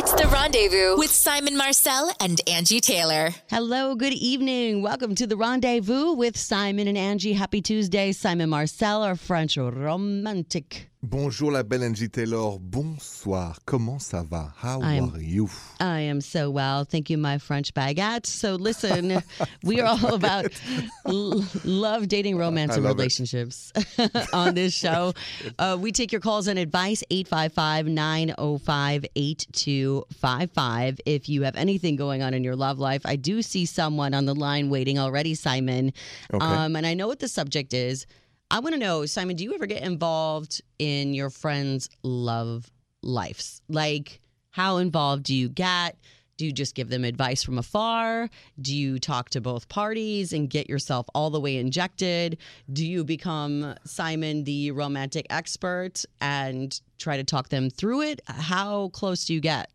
It's the rendezvous with Simon Marcel and Angi Taylor. Hello, good evening. Welcome to the rendezvous with Simon and Angi. Happy Tuesday. Simon Marcel, our French romantic. Bonjour la belle Angi Taylor. Bonsoir. Comment ça va? How I'm- are you? I am so well. Thank you, my French baguette. So, listen, we are all about l- love, dating, romance, I and relationships on this show. Uh, we take your calls and advice 855 905 8255. If you have anything going on in your love life, I do see someone on the line waiting already, Simon. Okay. Um, and I know what the subject is. I want to know, Simon, do you ever get involved in your friends' love lives? Like, how involved do you get? Do you just give them advice from afar? Do you talk to both parties and get yourself all the way injected? Do you become Simon, the romantic expert, and try to talk them through it? How close do you get?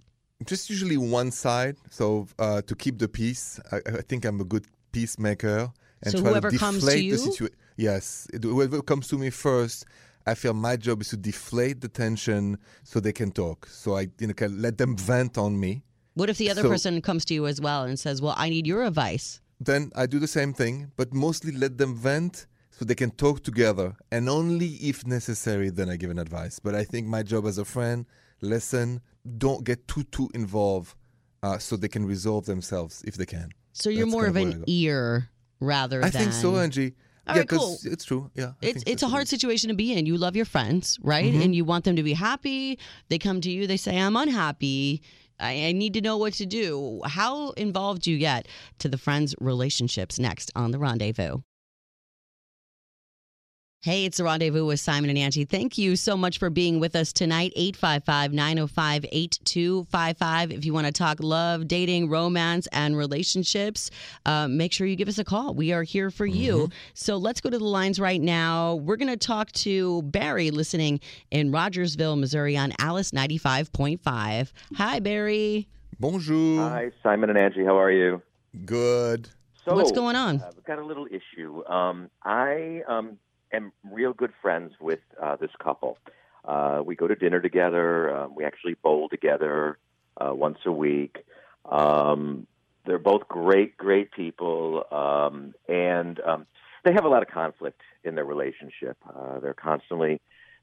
Just usually one side. So uh, to keep the peace, I, I think I'm a good peacemaker. And So try whoever to comes deflate to you? the situation. Yes, it- whoever comes to me first. I feel my job is to deflate the tension so they can talk. So I you know, can let them vent on me. What if the other So- person comes to you as well and says, Well, I need your advice? Then I do the same thing, but mostly let them vent so they can talk together. And only if necessary, then I give an advice. But I think my job as a friend, listen, don't get too too involved, uh, so they can resolve themselves if they can. So you're That's more of of an where I go. ear rather I than. think so, Angi. All yeah, right, cool. it's true. Yeah, I It's it's a hard situation to be in. You love your friends, right? Mm-hmm. And you want them to be happy. They come to you. They say, "I'm unhappy. I, I need to know what to do." How involved do you get to the friends' relationships? Next on the rendezvous. Hey, it's the rendezvous with Simon and Angi. Thank you so much for being with us tonight. 855 905 8255. If you want to talk love, dating, romance, and relationships, uh, make sure you give us a call. We are here for you. So let's go to the lines right now. We're going to talk to Barry listening in Rogersville, Missouri on Alice 95.5. Hi, Barry. Bonjour. Hi, Simon and Angi. How are you? Good. So, What's going on? I've got a little issue. Um, I um, am real good friends with uh, this couple. Uh, we go to dinner together. Um, we actually bowl together uh, once a week. Um, they're both great, great people, um, and um, they have a lot of conflict in their relationship. Uh, they're constantly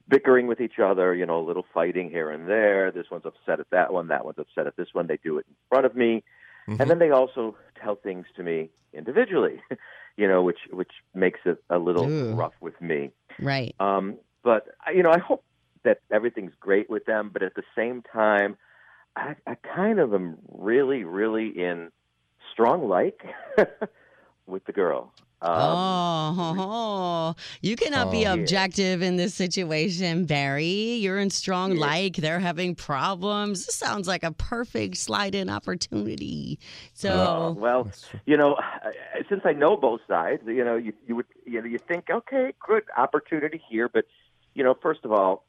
bickering with each other, you know, a little fighting here and there. This one's upset at that one, that one's upset at this one. They do it in front of me. Mhm. And then they also tell things to me individually, you know, which which makes it a little Ooh. rough with me. Right. Um, but you know, I hope that everything's great with them. But at the same time, I, I kind of am really, really in strong like with the girl. Um, oh, ho, ho. you cannot be Oh. objective in this situation, Barry. You're in strong Yeah. like. They're having problems. This sounds like a perfect slide in opportunity. So, Uh, well, you know, I- since I know both sides, you know, you you would you know you think, okay, good opportunity here, but you know, first of all,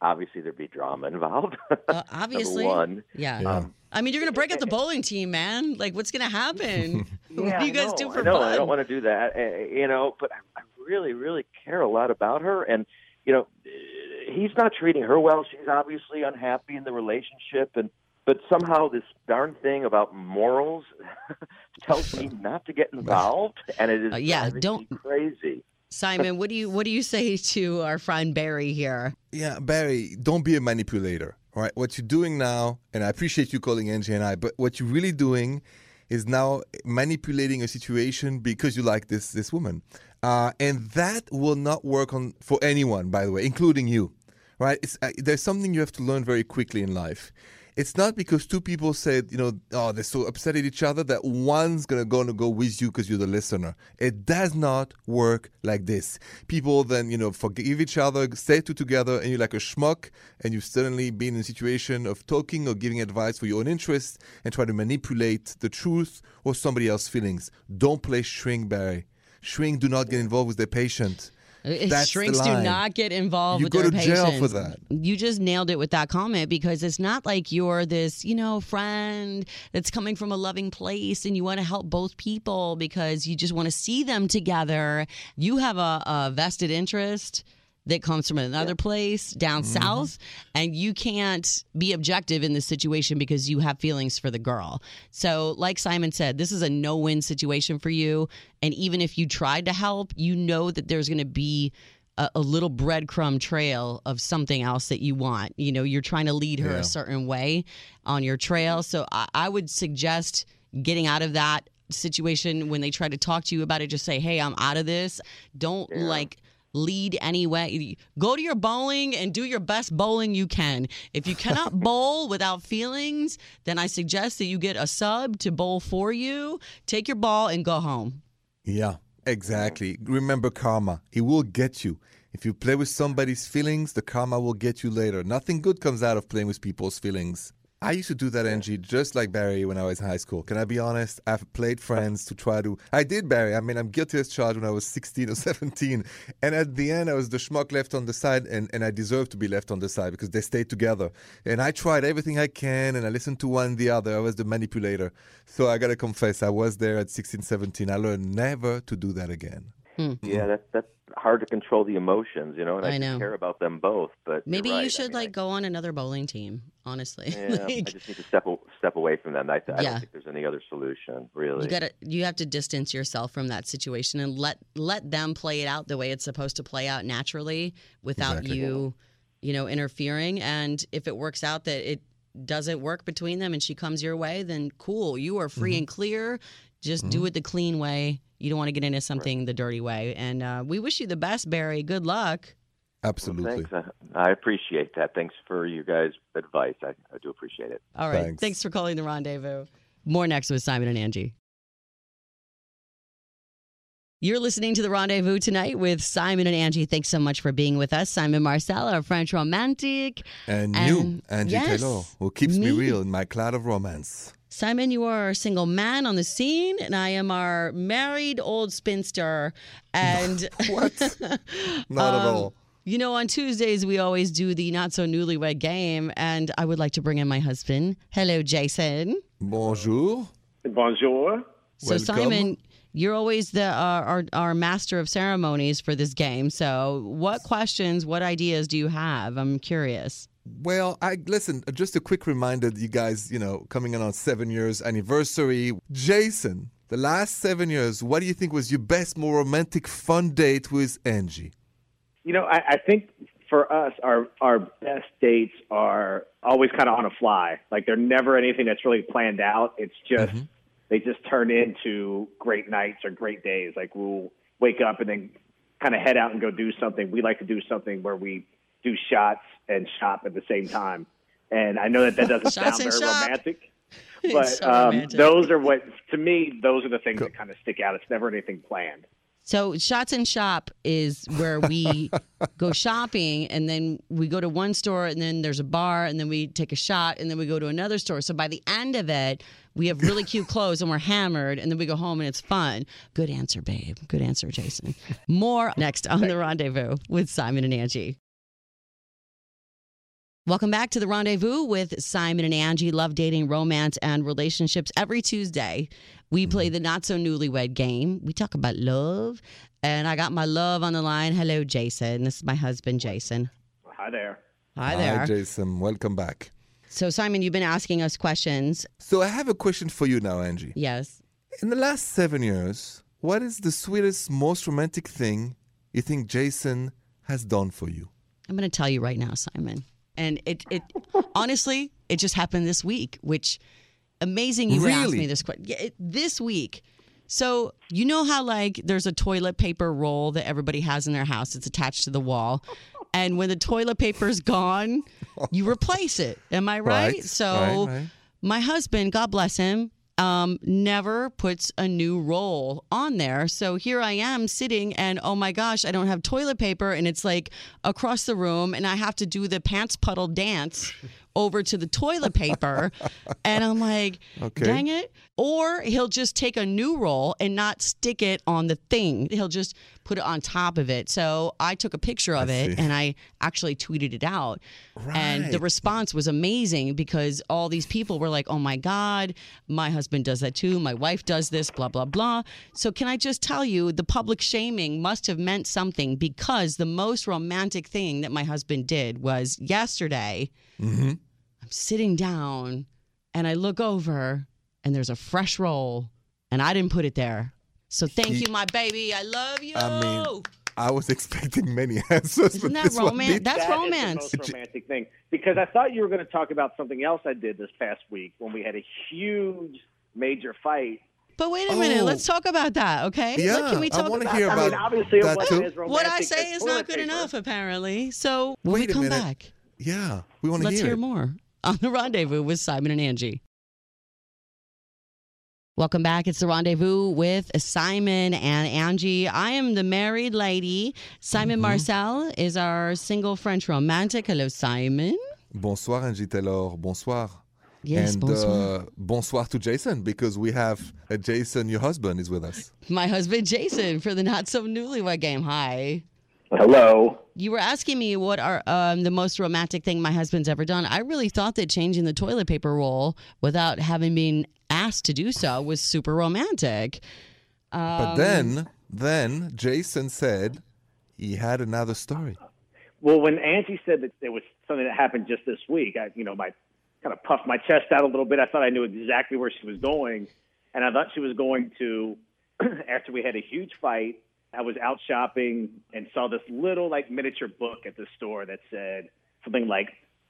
obviously there'd be drama involved. uh, obviously, one, yeah. Yeah. um, I mean, you're going to break up the bowling team, man. Like, what's going to happen? what do you guys I know, do for I know, fun? I don't want to do that, uh, you know, but I, I really, really care a lot about her, and you know, uh, he's not treating her well. She's obviously unhappy in the relationship, and but somehow this darn thing about morals tells me not to get involved, and it is Uh, yeah, don't- crazy. Simon, what do you what do you say to our friend Barry here? Yeah, Barry, don't be a manipulator. All right, what you're doing now, and I appreciate you calling Angi and I, but what you're really doing is now manipulating a situation because you like this this woman, uh, and that will not work on for anyone, by the way, including you. Right? It's, uh, there's something you have to learn very quickly in life. It's not because two people said, you know, oh, they're so upset at each other that one's gonna go to go with you because you're the listener. It does not work like this. People then, you know, forgive each other, stay two together, and you're like a schmuck, and you've suddenly been in a situation of talking or giving advice for your own interest and try to manipulate the truth or somebody else's feelings. Don't play shrink, Barry. Shrink do not get involved with their patient. That's Shrinks do not get involved You with go their to jail for that. You just nailed it with that comment because it's not like you're this, you know, friend that's coming from a loving place and you want to help both people because you just want to see them together. You have a, a vested interest that comes from another place down mm-hmm. south and you can't be objective in this situation because you have feelings for the girl. So, like Simon said, this is a no-win situation for you and even if you tried to help, you know that there's going to be a, a little breadcrumb trail of something else that you want. You know, you're trying to lead her Yeah. a certain way on your trail. So I, I would suggest getting out of that situation when they try to talk to you about it. Just say, hey, I'm out of this. Don't like lead anyway. Go to your bowling and do your best bowling you can. If you cannot bowl without feelings, then I suggest that you get a sub to bowl for you. Take your ball and go home. Yeah, exactly. Remember karma. It will get you. If you play with somebody's feelings, the karma will get you later. Nothing good comes out of playing with people's feelings. I used to do that, Angi, just like Barry when I was in high school. Can I be honest? I've played friends to try to. I did, Barry. I mean, I'm guilty as charged when I was 16 or 17. And at the end, I was the schmuck left on the side, and, and I deserved to be left on the side because they stayed together. And I tried everything I can, and I listened to one and the other. I was the manipulator. So I got to confess, I was there at 16, 17. I learned never to do that again. Hmm. Yeah, that's that's hard to control the emotions, you know, and I, I know. care about them both. But you're Maybe right. you I should mean, like I, go on another bowling team, honestly. Yeah, I just need to step step away from them. I, I Yeah. don't think there's any other solution, really. you gotta you have to distance yourself from that situation and let let them play it out the way it's supposed to play out naturally without Exactly. you you know interfering and if it works out that it doesn't work between them and she comes your way then cool you are free Mm-hmm. and clear just do it the clean way you don't want to get into something the dirty way and uh, we wish you the best barry good luck Well, Absolutely. thanks. I, I appreciate that. Thanks for you guys' advice. I, I do appreciate it. all right Thanks. thanks for calling the rendezvous more next with simon and angi You're listening to the Rendezvous tonight with Simon and Angi. Thanks so much for being with us. Simon Marcel, our French romantic. And, And- you, Angi yes, Taylor, who keeps me. me. real in my cloud of romance. Simon, you are a single man on the scene, and I am our married old spinster. And What? Not at Um, all. You know, on Tuesdays we always do the not so newlywed game, and I would like to bring in my husband. Hello, Jason. Bonjour. Bonjour. So Welcome. Simon, you're always the uh, our our master of ceremonies for this game. So, what questions, what ideas do you have? I'm curious. Well, I listen. Uh, just a quick reminder, you guys. You know, coming in on seven years anniversary. Jason, the last seven years, what do you think was your best, more romantic, fun date with Angi? You know, I, I think for us, our our best dates are always kind of on a fly. Like they're never anything that's really planned out. It's just mm-hmm. they just turn into great nights or great days. Like we'll wake up and then kind of head out and go do something. We like to do something where we do shots and shop at the same time. And I know that that doesn't sound very shop. romantic, but so um, romantic. those are what to me those are the things that kind of stick out. It's never anything planned. So shots and shop is where we go shopping and then we go to one store and then there's a bar and then we take a shot and then we go to another store. So by the end of it, we have really cute clothes and we're hammered and then we go home and it's fun. Good answer, babe. Good answer, Jason. More next on the rendezvous with Simon and Angi. Welcome back to the rendezvous with Simon and Angi. Love dating, romance, and relationships. Every Tuesday, we mm-hmm. play the not so newlywed game. We talk about love, and I got my love on the line. Hello, Jason. This is my husband, Jason. Hi there. Hi there. Hi, Jason. Welcome back. so, Simon, you've been asking us questions. So I have a question for you now, Angi. Yes. In the last seven years, what is the sweetest, most romantic thing you think Jason has done for you? I'm going to tell you right now, Simon. And it, it honestly, it just happened this week, which amazing you would ask me this question. Yeah, this week. So, you know how like there's a toilet paper roll that everybody has in their house, it's attached to the wall. And when the toilet paper's gone, you replace it. Am I right? Right, So, right, right. my husband, God bless him, um, never puts a new roll on there. So here I am sitting, and oh my gosh, I don't have toilet paper, and it's like across the room, and I have to do the pants puddle dance over to the toilet paper. and I'm like, Okay. dang it. Or he'll just take a new roll and not stick it on the thing. He'll just put it on top of it. So I took a picture of I it see. and I actually tweeted it out. Right. And the response was amazing because all these people were like, oh my God, my husband does that too. My wife does this, blah, blah, blah. So can I just tell you, the public shaming must have meant something because the most romantic thing that my husband did was yesterday, Mm-hmm. I'm sitting down and I look over and there's a fresh roll and I didn't put it there. So thank Ye- you, my baby. I love you. I mean, I was expecting many answers, Isn't but that this one romantic? That's That is romance. the most romantic thing because I thought you were going to talk about something else I did this past week when we had a huge major fight. But wait a minute. Oh. Let's talk about that, okay? Yeah, Look, can we I talk wanna about hear I mean, about obviously that too. What I say is not good paper. enough, apparently. So when Wait we come minute. back, Yeah, we want to let's hear, hear it. more on the rendezvous with Simon and Angi. Welcome back. It's the rendezvous with Simon and Angi. I am the married lady. Simon Mm-hmm. Marcel is our single French romantic. Hello, Simon. Bonsoir, Angi Taylor. Bonsoir. Yes, and bonsoir. Uh, bonsoir to Jason because we have uh, Jason, your husband, is with us. My husband Jason for the Not So Newlywed Game. Hi. Hello. You were asking me what are um, the most romantic thing my husband's ever done. I really thought that changing the toilet paper roll without having been asked to do so was super romantic. But Um, then, then Jason said he had another story. Well, when Angi said that there was something that happened just this week, I, you know, my kind of puffed my chest out a little bit. I thought I knew exactly where she was going, and I thought she was going to. after we had a huge fight, I was out shopping and saw this little like miniature book at the store that said something like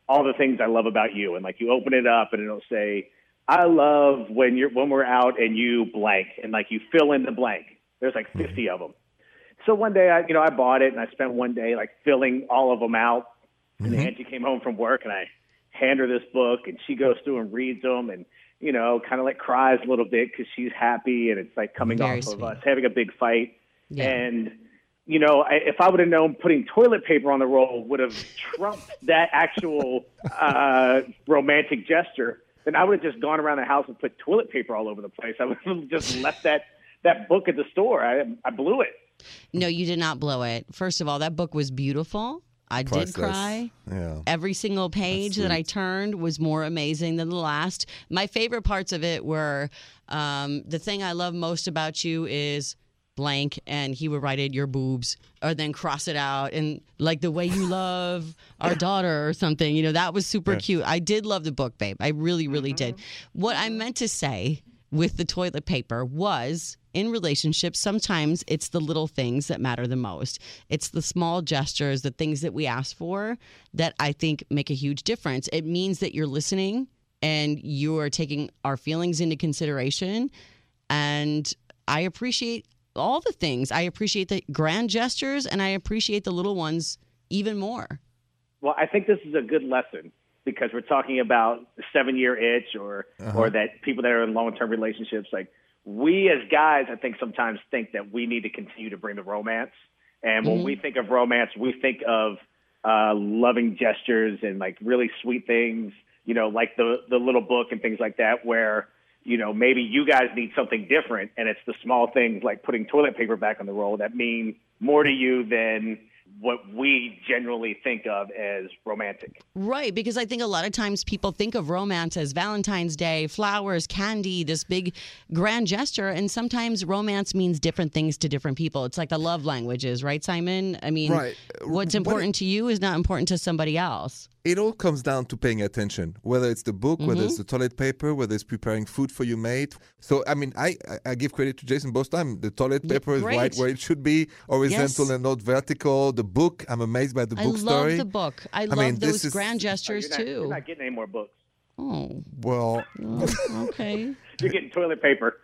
"All the things I love about you," and like you open it up and it'll say, "I love when you're when we're out and you blank," and like you fill in the blank. There's like mm-hmm. 50 of them. So one day, I you know I bought it and I spent one day like filling all of them out. And mm-hmm. Angi came home from work and I hand her this book and she goes through and reads them and you know kind of like cries a little bit because she's happy and it's like coming Very off sweet. of us having a big fight. Yeah. And you know, I, if I would have known putting toilet paper on the roll would have trumped that actual uh, romantic gesture, then I would have just gone around the house and put toilet paper all over the place. I would have just left that that book at the store. I I blew it. No, you did not blow it. First of all, that book was beautiful. I Priceless. did cry. Yeah. Every single page that I turned was more amazing than the last. My favorite parts of it were um, the thing I love most about you is blank, and he would write it your boobs, or then cross it out, and like the way you love our daughter or something. You know that was super cute. I did love the book, babe. I really, really did. Mm-hmm. What I meant to say with the toilet paper was in relationships, sometimes it's the little things that matter the most. It's the small gestures, the things that we ask for that I think make a huge difference. It means that you're listening and you are taking our feelings into consideration. And I appreciate all the things. I appreciate the grand gestures and I appreciate the little ones even more. Well, I think this is a good lesson because we're talking about the seven year itch or or that people that are in long term relationships like we as guys I think sometimes think that we need to continue to bring the romance. And when we think of romance, we think of uh, loving gestures and like really sweet things, you know, like the the little book and things like that where you know, maybe you guys need something different and it's the small things like putting toilet paper back on the roll that mean more to you than what we generally think of as romantic. Right, because I think a lot of times people think of romance as Valentine's Day, flowers, candy, this big grand gesture, and sometimes romance means different things to different people. It's like the love languages, right, Simon? I mean, Right. what's What- important to you is not important to somebody else. It all comes down to paying attention, whether it's the book, whether Mm-hmm. it's the toilet paper, whether it's preparing food for your mate. So, I mean, I, I- I give credit to Jason both times. The toilet Yeah, paper is great. right where it should be, horizontal Yes. and not vertical. The book, I'm amazed by the I book story. I love the book. I, love mean, those is- grand Oh, gestures you're, not, you're too. not getting any more books. Oh, Well, well, okay. You're getting toilet paper.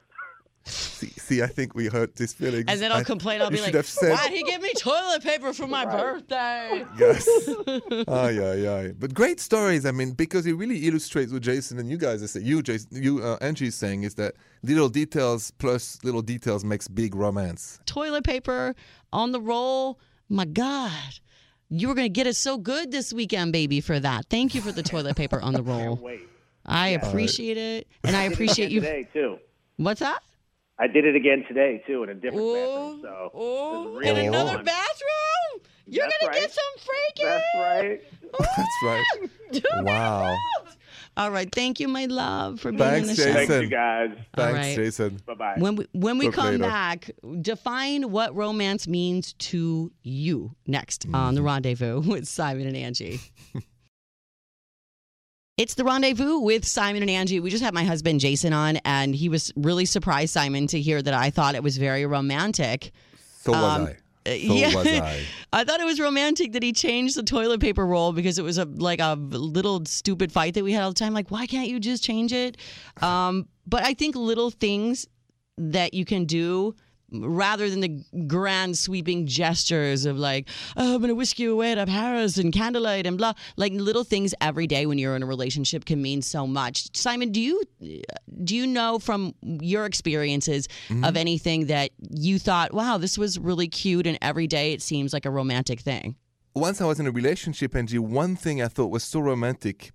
See, see, I think we hurt this feeling. And then I'll complain. I'll be like, should have said- "Why'd he give me toilet paper for my birthday?" Yes. Aye, aye, aye. But great stories. I mean, because it really illustrates what Jason and you guys are saying. You, Jason, you, uh, Angi is saying is that little details plus little details makes big romance. toilet paper on the roll. My God. You were going to get us so good this weekend, baby, for that. Thank you for the toilet paper on the roll. Wait. I appreciate it. And I appreciate you. today too. What's that? I did it again today too in a different Ooh, bathroom. So ooh, really in another fun. bathroom? You're That's gonna right. get some freaking. That's right. That's right. Wow. All right, thank you, my love, for being Thanks, in the show. Jason. Thanks, you guys. Thanks, right. Jason. Bye bye. When we when we Talk come later. back, define what romance means to you. Next on Mm-hmm. the rendezvous with Simon and Angi. It's the rendezvous with Simon and Angi. We just had my husband Jason on, and he was really surprised, Simon, to hear that I thought it was very romantic. So was Um, I. Uh, So yeah. was I. I thought it was romantic that he changed the toilet paper roll because it was a like a little stupid fight that we had all the time. Like, why can't you just change it? Um, but I think little things that you can do rather than the grand sweeping gestures of like, oh, I'm gonna whisk you away to Paris and candlelight and blah. Like little things every day when you're in a relationship can mean so much. Simon, do you do you know from your experiences mm-hmm. of anything that you thought, wow, this was really cute, and every day it seems like a romantic thing? Once I was in a relationship, Angi, one thing I thought was so romantic,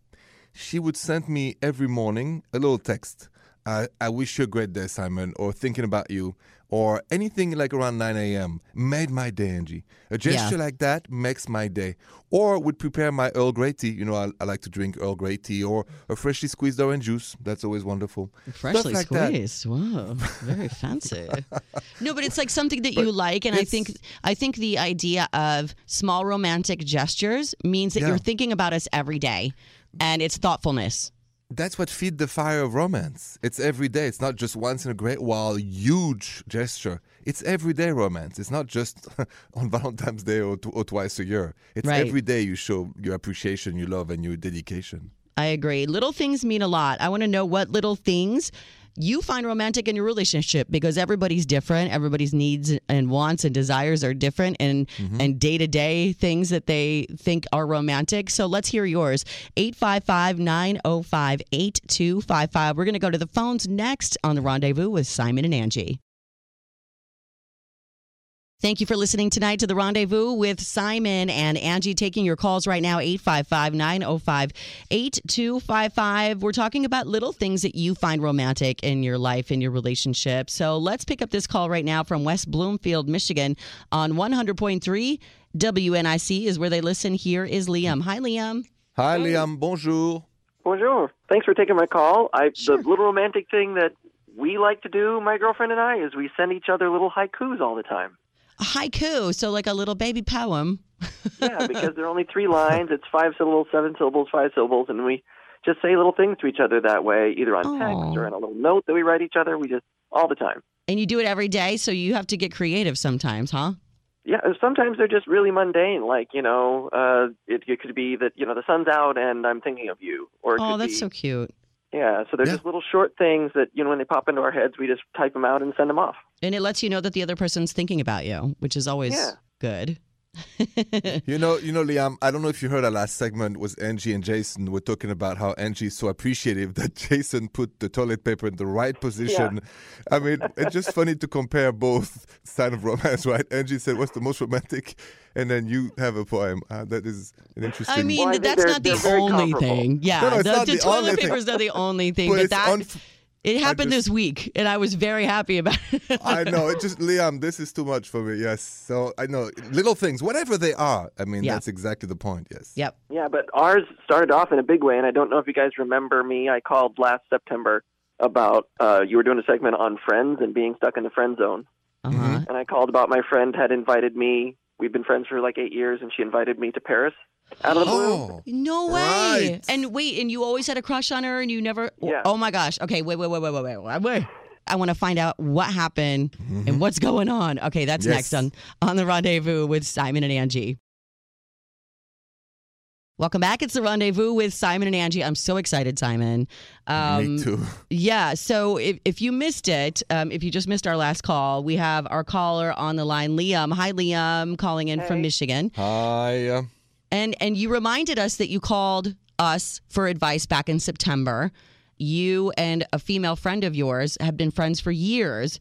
she would send me every morning a little text. I, I wish you a great day, Simon, or thinking about you, or anything like around 9 a.m. Made my day, Angi. A gesture like that makes my day. Or would prepare my Earl Grey tea. You know, I, I like to drink Earl Grey tea, or a freshly squeezed orange juice. That's always wonderful. Freshly like that. squeezed. Whoa, very fancy. no, but it's like something that you like, and I think I think the idea of small romantic gestures means that Yeah. you're thinking about us every day, and it's thoughtfulness. That's what feed the fire of romance. It's every day. It's not just once in a great while, huge gesture. It's everyday romance. It's not just on Valentine's Day or, tw- or twice a year. It's Right. every day you show your appreciation, your love, and your dedication. I agree. Little things mean a lot. I want to know what little things you find romantic in your relationship because everybody's different. Everybody's needs and wants and desires are different and mm-hmm. and day-to-day things that they think are romantic. So let's hear yours. 855-905-8255. We're going to go to the phones next on the rendezvous with Simon and Angi. Thank you for listening tonight to the rendezvous with Simon and Angi. Taking your calls right now, 855 905 8255. We're talking about little things that you find romantic in your life, in your relationship. So let's pick up this call right now from West Bloomfield, Michigan on 100.3 WNIC is where they listen. Here is Liam. Hi, Liam. Hi, Liam. Bonjour. Bonjour. Thanks for taking my call. I Sure. the little romantic thing that we like to do, my girlfriend and I, is we send each other little haikus all the time. A haiku, so like a little baby poem. Yeah, because they're only three lines. It's five syllables, seven syllables, five syllables, and we just say little things to each other that way, either on Aw. text or in a little note that we write each other. We just all the time. And you do it every day, so you have to get creative sometimes, huh? Yeah, sometimes they're just really mundane. Like you know, uh, it, it could be that you know the sun's out and I'm thinking of you, or Oh, that's be, so cute. Yeah. So they're Yeah. just little short things that you know when they pop into our heads, we just type them out and send them off. And it lets you know that the other person's thinking about you, which is always Yeah. good. You know, you know, Liam. I don't know if you heard our last segment was Angi and Jason. We're talking about how Angi is so appreciative that Jason put the toilet paper in the right position. I mean, it's just funny to compare both sign of romance, right? Angi said, "What's the most romantic?" And then you have a poem. Uh, that is an interesting. I mean, Well, I that's not the only comparable. thing. Yeah, No, no, the, the the toilet only thing. paper's not the only thing, but but, that unf- it happened just- this week, and I was very happy about it. I know. It just Liam, this is too much for me. Yes. So I know little things, whatever they are. I mean, Yeah. that's exactly the point. Yes. yep. Yeah, but ours started off in a big way, and I don't know if you guys remember me. I called last September about uh, you were doing a segment on friends and being stuck in the friend zone, Uh Mm-hmm. huh. and I called about my friend had invited me. We've been friends for like eight years, and she invited me to Paris out of the blue. Oh. No way. Right. And wait, and you always had a crush on her, and you never. Yeah. Oh my gosh. Okay. Wait. Wait. Wait. Wait. Wait. Wait. wait, wait. I want to find out what happened and what's going on. Okay, that's Yes. next on on the rendezvous with Simon and Angi. Welcome back. It's the rendezvous with Simon and Angi. I'm so excited, Simon. Um, me too. Yeah. So if, if you missed it, um, if you just missed our last call, we have our caller on the line, Liam. Hi, Liam, calling in from Michigan. Hi. Uh, And and you reminded us that you called us for advice back in September. You and a female friend of yours have been friends for years,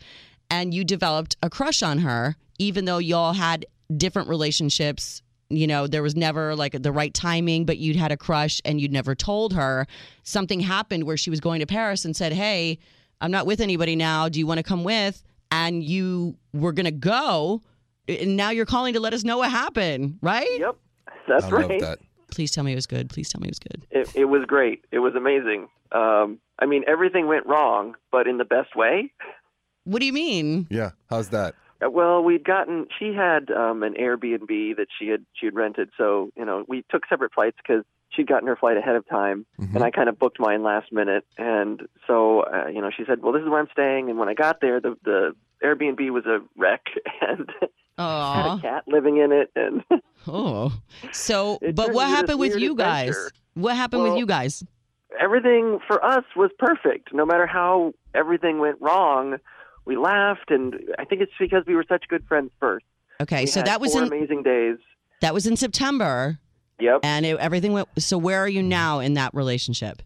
and you developed a crush on her, even though y'all had different relationships. You know, there was never like the right timing, but you'd had a crush and you'd never told her. Something happened where she was going to Paris and said, Hey, I'm not with anybody now. Do you want to come with? And you were going to go. And now you're calling to let us know what happened, right? Yep, that's I right. love that. Please tell me it was good. Please tell me it was good. It, it was great. It was amazing. Um, I mean, everything went wrong, but in the best way. What do you mean? Yeah. How's that? Uh, Well, we'd gotten. She had um, an Airbnb that she had she had rented, so you know we took separate flights because she'd gotten her flight ahead of time, Mm-hmm. and I kind of booked mine last minute. And so uh, you know she said, "Well, this is where I'm staying." And when I got there, the the Airbnb was a wreck and had Oh, a cat living in it, and oh. So, but what happened with weird you guys? adventure. What happened with you guys? everything for us was perfect. No matter how everything went wrong, we laughed, and I think it's because we were such good friends first. Okay, We so had that was four in amazing days. that was in September, Yep. and it, everything went. So where are you mm-hmm. now in that relationship?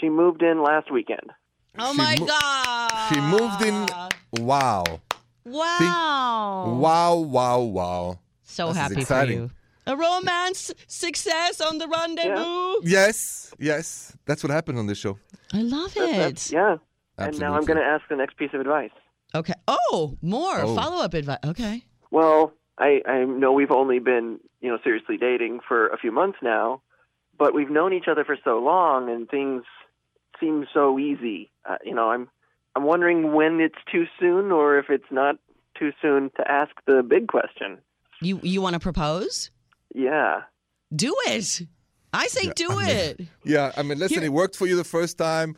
She moved in last weekend. Oh She my mo- god! She moved in. Wow. Wow! Wow, wow, wow. So This happy for you. A romance success on the rendezvous. Yes, yes. That's what happened on this show. I love it. that's- yeah. And now I'm going to ask the next piece of advice. Okay. Oh, more Oh. follow up advice. Okay. Well, I, I know we've only been, you know, seriously dating for a few months now, but we've known each other for so long, and things seem so easy. Uh, you know, I'm I'm wondering when it's too soon, or if it's not too soon to ask the big question. You you want to propose? Yeah. Do it. I say Yeah, do I mean- it. Yeah, I mean, listen, Here- it worked for you the first time.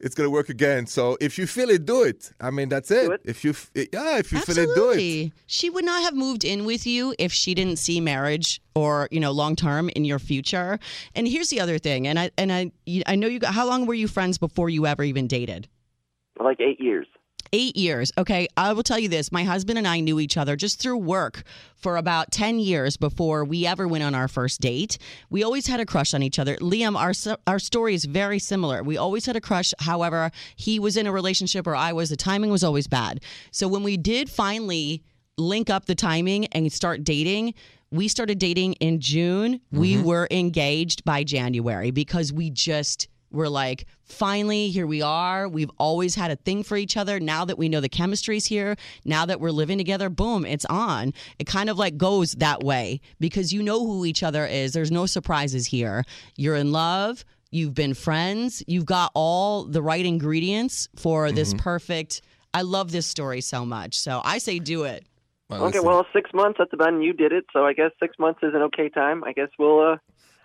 It's gonna work again. So if you feel it, do it. I mean, that's it. It? If you, f- yeah, if you feel it, do it. Absolutely. She would not have moved in with you if she didn't see marriage or, you know, long term in your future. And here's the other thing. And I and I you- I know you got how long were you friends before you ever even dated? Like eight years. Eight years. Okay. I will tell you this. My husband and I knew each other just through work for about 10 years before we ever went on our first date. We always had a crush on each other. Liam, our, our story is very similar. We always had a crush. However, he was in a relationship or I was. The timing was always bad. So when we did finally link up the timing and start dating, we started dating in June. We mm-hmm. were engaged by January because we just we're like, finally, here we are. We've always had a thing for each other. Now that we know the chemistry's here, now that we're living together, boom, it's on. It kind of like goes that way because you know who each other is. There's no surprises here. You're in love. You've been friends. You've got all the right ingredients for this perfect. I love this story so much. So I say do it. Well, Okay, well, six months. That's about, and you did it. So I guess six months is an okay time. I guess we'll uh,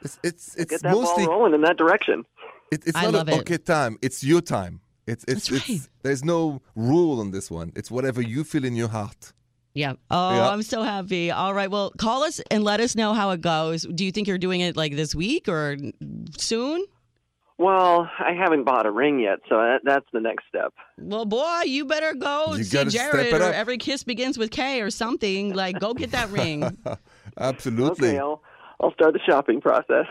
it's it's, get it's that mostly ball rolling in that direction. It, it's I not love an it. okay time. It's your time. It's it's, That's right. it's there's no rule on this one. It's whatever you feel in your heart. Yeah. Oh, Yeah. I'm so happy. All right. Well, call us and let us know how it goes. Do you think you're doing it like this week or soon? Well, I haven't bought a ring yet, so that, that's the next step. Well, boy, you better go You see gotta step Jared it or up. every kiss begins with Kay or something. Like, go get that ring. Absolutely, Okay, I'll I'll start the shopping process.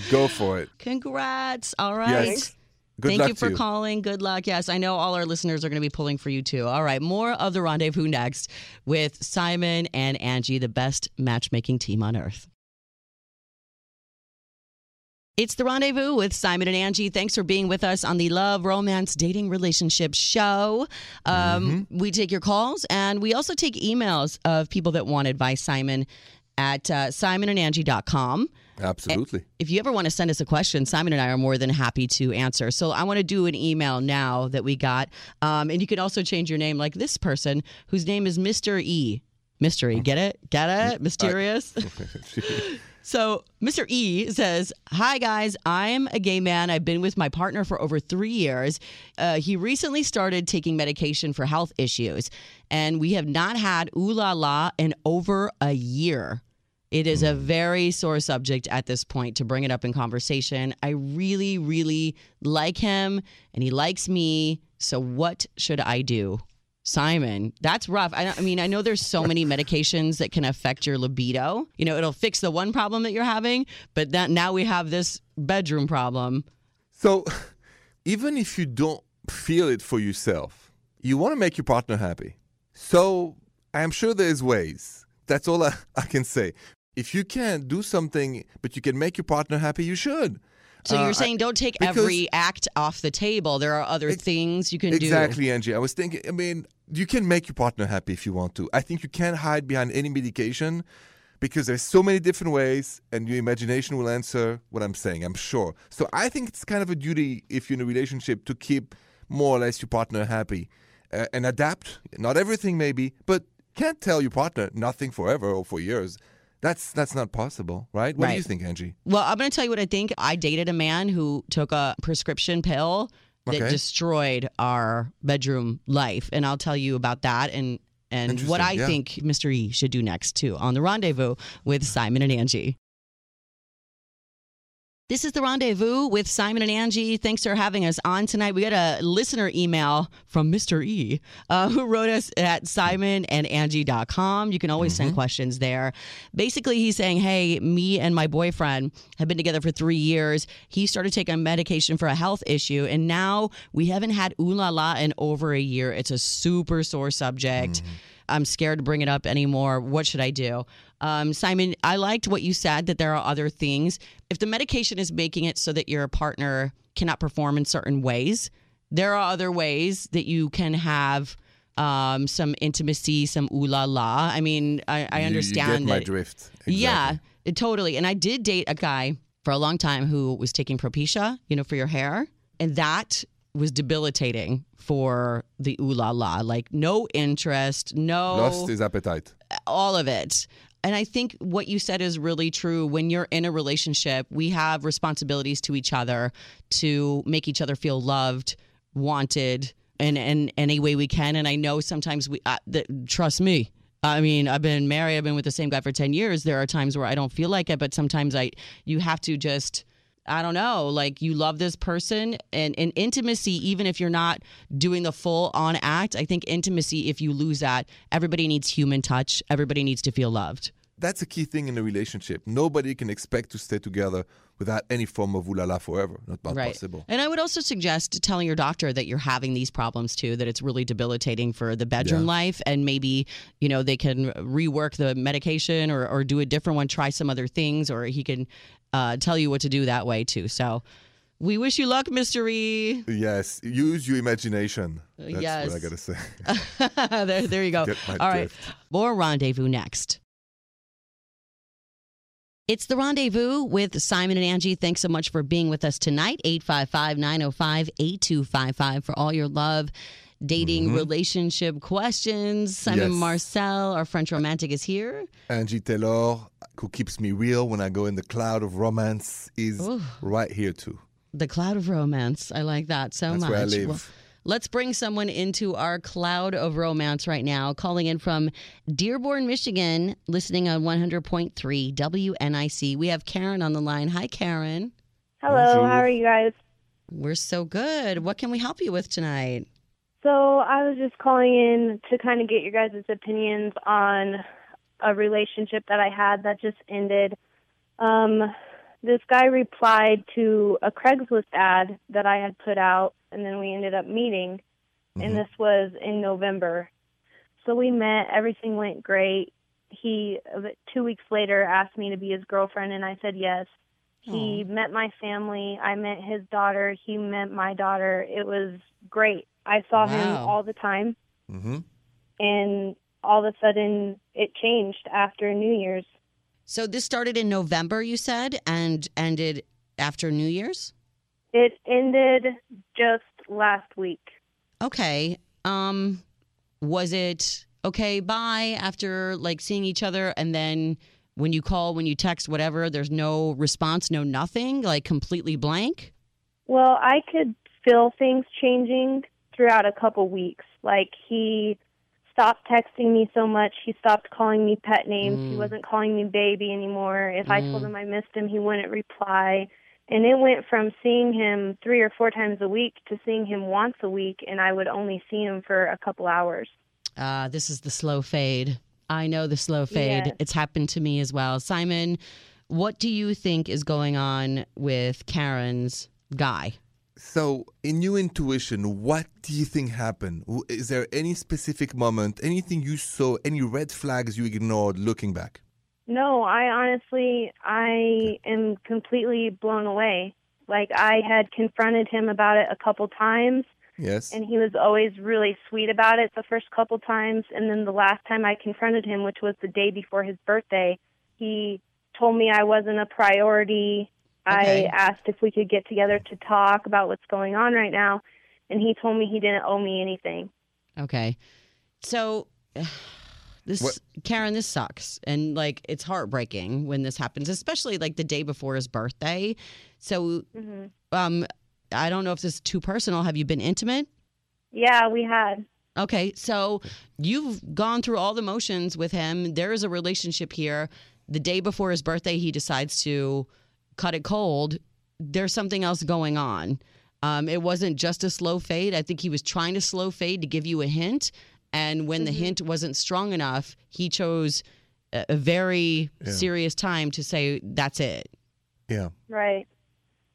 go for it. Congrats. All right. Yes. Good Thank luck you to for you. calling. Good luck. Yes, I know all our listeners are going to be pulling for you too. All right, more of the rendezvous next with Simon and Angi, the best matchmaking team on earth. It's the rendezvous with Simon and Angi. Thanks for being with us on the Love, Romance, Dating, Relationship show. Um, We take your calls and we also take emails of people that want advice, Simon, at uh, simonandangie.com Absolutely. if you ever want to send us a question, Simon and I are more than happy to answer. So I want to do an email now that we got. Um, and you can also change your name like this person whose name is Mr. E. Mystery. Get it? Get it? Mysterious? So, Mr. E says, Hi, guys. I'm a gay man. I've been with my partner for over three years. Uh, he recently started taking medication for health issues, and we have not had ooh la la in over a year. It is a very sore subject at this point to bring it up in conversation. I really, really like him, and he likes me. So, what should I do? Simon, that's rough. I, I mean, I know there's so many medications that can affect your libido. You know, it'll fix the one problem that you're having, but that now we have this bedroom problem. So, even if you don't feel it for yourself, you want to make your partner happy. So, I'm sure there's ways. That's all I, I can say. If you can't do something, but you can make your partner happy, you should. So Uh, you're I- saying don't take every act off the table. There are other Ex- things you can do. Exactly, Angi. I was thinking, I mean, you can make your partner happy if you want to. I think you can't hide behind any medication because there's so many different ways and your imagination will answer what I'm saying, I'm sure. So I think it's kind of a duty if you're in a relationship to keep more or less your partner happy uh, and adapt. Not everything maybe, but can't tell your partner nothing forever or for years. That's that's not possible, right? What do you think, Angi? Well, I'm going to tell you what I think. I dated a man who took a prescription pill that Okay. destroyed our bedroom life, and I'll tell you about that and and what I yeah. think Mr. E should do next too on the Rendezvous with Simon and Angi. This is the rendezvous with Simon and Angi. Thanks for having us on tonight. We got a listener email from Mr. E uh, who wrote us at simonandangie.com. You can always send questions there. Basically, he's saying, Hey, me and my boyfriend have been together for three years. He started taking medication for a health issue, and now we haven't had ooh la la in over a year. It's a super sore subject. I'm scared to bring it up anymore. What should I do? Um, Simon, I liked what you said that there are other things. If the medication is making it so that your partner cannot perform in certain ways, there are other ways that you can have um, some intimacy, some ooh la la. I mean, I, I You- understand You get my that. drift. Yeah, it- totally. And I did date a guy for a long time who was taking Propecia, you know, for your hair. And that was debilitating for the ooh la la. Like, no interest, no Lost his appetite. all of it. And I think what you said is really true. When you're in a relationship, we have responsibilities to each other to make each other feel loved, wanted, and in any way we can. And I know sometimes we, uh, th- trust me. I mean, I've been married. I've been with the same guy for ten years. There are times where I don't feel like it, but sometimes I, you have to just. I don't know, like you love this person and, and intimacy, even if you're not doing the full on act, I think intimacy, if you lose that, everybody needs human touch. Everybody needs to feel loved. That's a key thing in a relationship. Nobody can expect to stay together without any form of ulala forever. Not, not possible. And I would also suggest telling your doctor that you're having these problems too, that it's really debilitating for the bedroom Yeah. life. And maybe, you know, they can rework the medication or, or do a different one, try some other things, or he can uh, tell you what to do that way too. So we wish you luck, Mystery. Yes, use your imagination. That's yes. what I gotta say. there, there you go. All right. More rendezvous next. It's the rendezvous with Simon and Angi. Thanks so much for being with us tonight. 855 905 8255 for all your love, dating, relationship questions. Simon Mm-hmm. Yes. Marcel, our French romantic, is here. Angi Taylor, who keeps me real when I go in the cloud of romance, is Ooh. right here too. The cloud of romance. I like that so That's much. where I live. Well, let's bring someone into our cloud of romance right now. Calling in from Dearborn, Michigan, listening on 100.3 WNIC. We have Karen on the line. Hi, Karen. Hello, Bonjour. how are you guys? We're so good. What can we help you with tonight? So I was just calling in to kind of get your guys' opinions on a relationship that I had that just ended. Um, this guy replied to a Craigslist ad that I had put out, and then we ended up meeting, and this was in November. So we met, everything went great. He, two weeks later, asked me to be his girlfriend, and I said yes. He met my family. I met his daughter. He met my daughter. It was great. I saw him all the time, hmm and all of a sudden it changed after New Year's. So this started in November, you said, and ended after New Year's? It ended just last week. Okay. Um was it okay, bye after like seeing each other and then when you call, when you text, whatever, there's no response, no nothing, like completely blank? Well, I could feel things changing throughout a couple weeks. Like he stopped texting me so much. He stopped calling me pet names. He Mm. wasn't calling me baby anymore. If I told Mm. him I missed him, he wouldn't reply. And it went from seeing him three or four times a week to seeing him once a week, and I would only see him for a couple hours. Uh, this is the slow fade. I know the slow fade. Yes. It's happened to me as well. Simon, what do you think is going on with Karen's guy? So, in your intuition, what do you think happened? Is there any specific moment, anything you saw, any red flags you ignored looking back? No, I honestly, I am completely blown away. Like I had confronted him about it a couple times Yes. and he was always really sweet about it the first couple times and then the last time I confronted him which was the day before his birthday he told me I wasn't a priority Okay. I asked if we could get together to talk about what's going on right now and he told me he didn't owe me anything Okay. So this What- Karen, this sucks. And like it's heartbreaking when this happens, especially like the day before his birthday. So hmm um I don't know if this is too personal. Have you been intimate? yeah we had Okay. So you've gone through all the motions with him. There is a relationship here. The day before his birthday, he decides to cut it cold. There's something else going on. Um, it wasn't just a slow fade. I think he was trying to slow fade to give you a hint. And when the hint wasn't strong enough, he chose a, a very Yeah. serious time to say, that's it. Yeah. right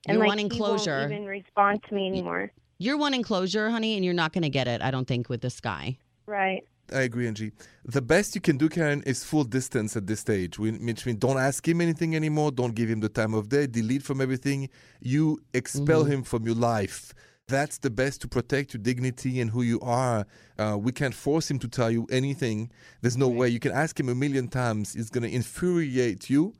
You're like, wanting he won't even respond to me anymore You're wanting closure, honey, and you're not going to get it, I don't think, with this guy. right I agree, Angi. The best you can do, Karen, is full distance at this stage, whi- which means don't ask him anything anymore. Don't give him the time of day. Delete from everything. You expel him from your life. That's the best to protect your dignity and who you are. Uh, we can't force him to tell you anything. There's no way. You can ask him a million times. It's going to infuriate you,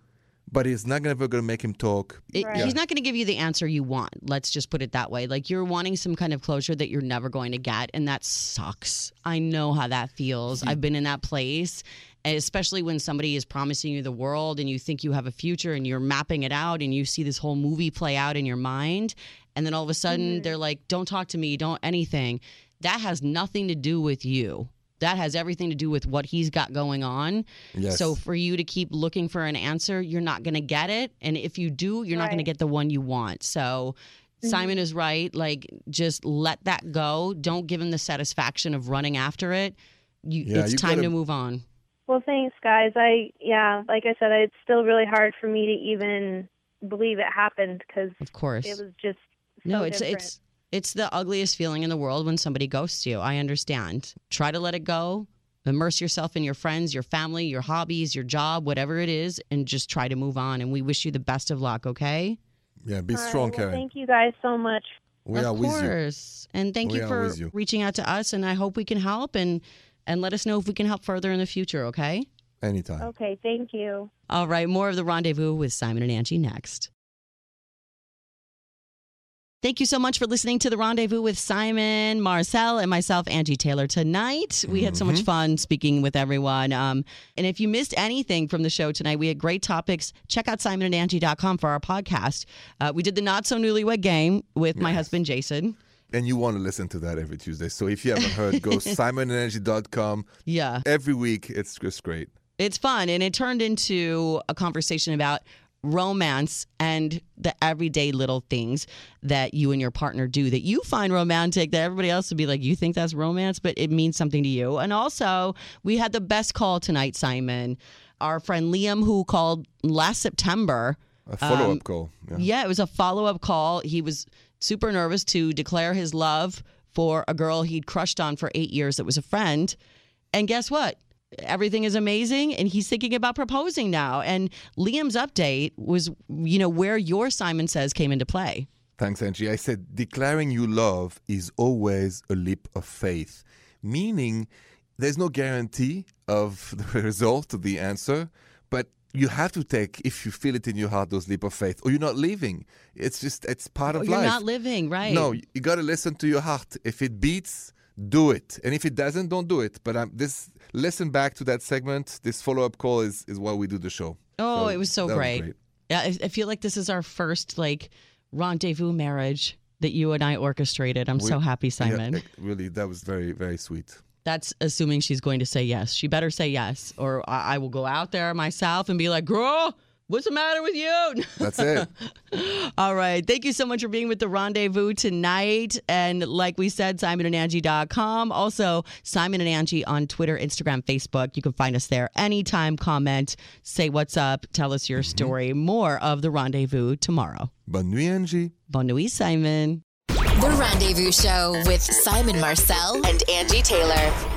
but it's not ever going to make him talk. It, Right. He's not going to give you the answer you want. Let's just put it that way. Like you're wanting some kind of closure that you're never going to get, and that sucks. I know how that feels. Mm-hmm. I've been in that place, especially when somebody is promising you the world and you think you have a future and you're mapping it out and you see this whole movie play out in your mind, and then all of a sudden mm-hmm. they're like, "Don't talk to me. Don't anything." That has nothing to do with you. That has everything to do with what he's got going on. Yes. So for you to keep looking for an answer, you're not going to get it, and if you do, you're not going to get the one you want. So mm-hmm. Simon is right. Like just let that go. Don't give him the satisfaction of running after it. You, Yeah, it's you time gotta- to move on. Well, thanks, guys. I yeah, like I said, it's still really hard for me to even believe it happened because Of course. it was just so no, it's different. it's it's the ugliest feeling in the world when somebody ghosts you. I understand. Try to let it go. Immerse yourself in your friends, your family, your hobbies, your job, whatever it is, and just try to move on. And we wish you the best of luck. Okay. Yeah, be All right, strong, well, Karen. Thank you guys so much. we of are with you. course. And thank We you for you. reaching out to us. And I hope we can help and and let us know if we can help further in the future. Okay. Anytime. Okay, thank you. All right. More of the rendezvous with Simon and Angi next. Thank you so much for listening to the rendezvous with Simon, Marcel, and myself, Angi Taylor. Tonight, we had so much fun speaking with everyone. Um, and if you missed anything from the show tonight, we had great topics. Check out simonandangie.com for our podcast. Uh, we did the not so newlywed game with my husband, Jason. And you want to listen to that every Tuesday. So if you haven't heard, go simonandangie.com. Yeah. Every week, it's just great. It's fun. And it turned into a conversation about romance and the everyday little things that you and your partner do that you find romantic that everybody else would be like, you think that's romance, but it means something to you. And also, we had the best call tonight, Simon. Our friend Liam, who called last September. A follow up Um, call. Yeah. Yeah, it was a follow up call. He was super nervous to declare his love for a girl he'd crushed on for eight years that was a friend. And guess what? Everything is amazing, and he's thinking about proposing now. And Liam's update was, you know, where your Simon Says came into play. Thanks, Angi. I said declaring you love is always a leap of faith, meaning there's no guarantee of the result, the answer, but you have to take, if you feel it in your heart, those leap of faith, or you're not leaving. It's just, it's part of life. You're life. not living, right? No, you got to listen to your heart. If it beats, do it, and if it doesn't, don't do it. But um, this listen back to that segment. This follow up call is is why we do the show. Oh, it was so that great. Yeah, I, I feel like this is our first like rendezvous marriage that you and I orchestrated. I'm We- so happy, Simon. eh, really, that was very very sweet. That's assuming she's going to say yes. She better say yes, or I, I will go out there myself and be like, "Girl, what's the matter with you?" That's it. All right. Thank you so much for being with the rendezvous tonight. And like we said, simonandangie.com. Also, Simon and Angi on Twitter, Instagram, Facebook. You can find us there anytime. Comment, say what's up, tell us your mm-hmm. story. More of the rendezvous tomorrow. Bonne nuit, Angi. Bonne nuit, Simon. The Rendezvous Show with Simon Marcel and Angi Taylor.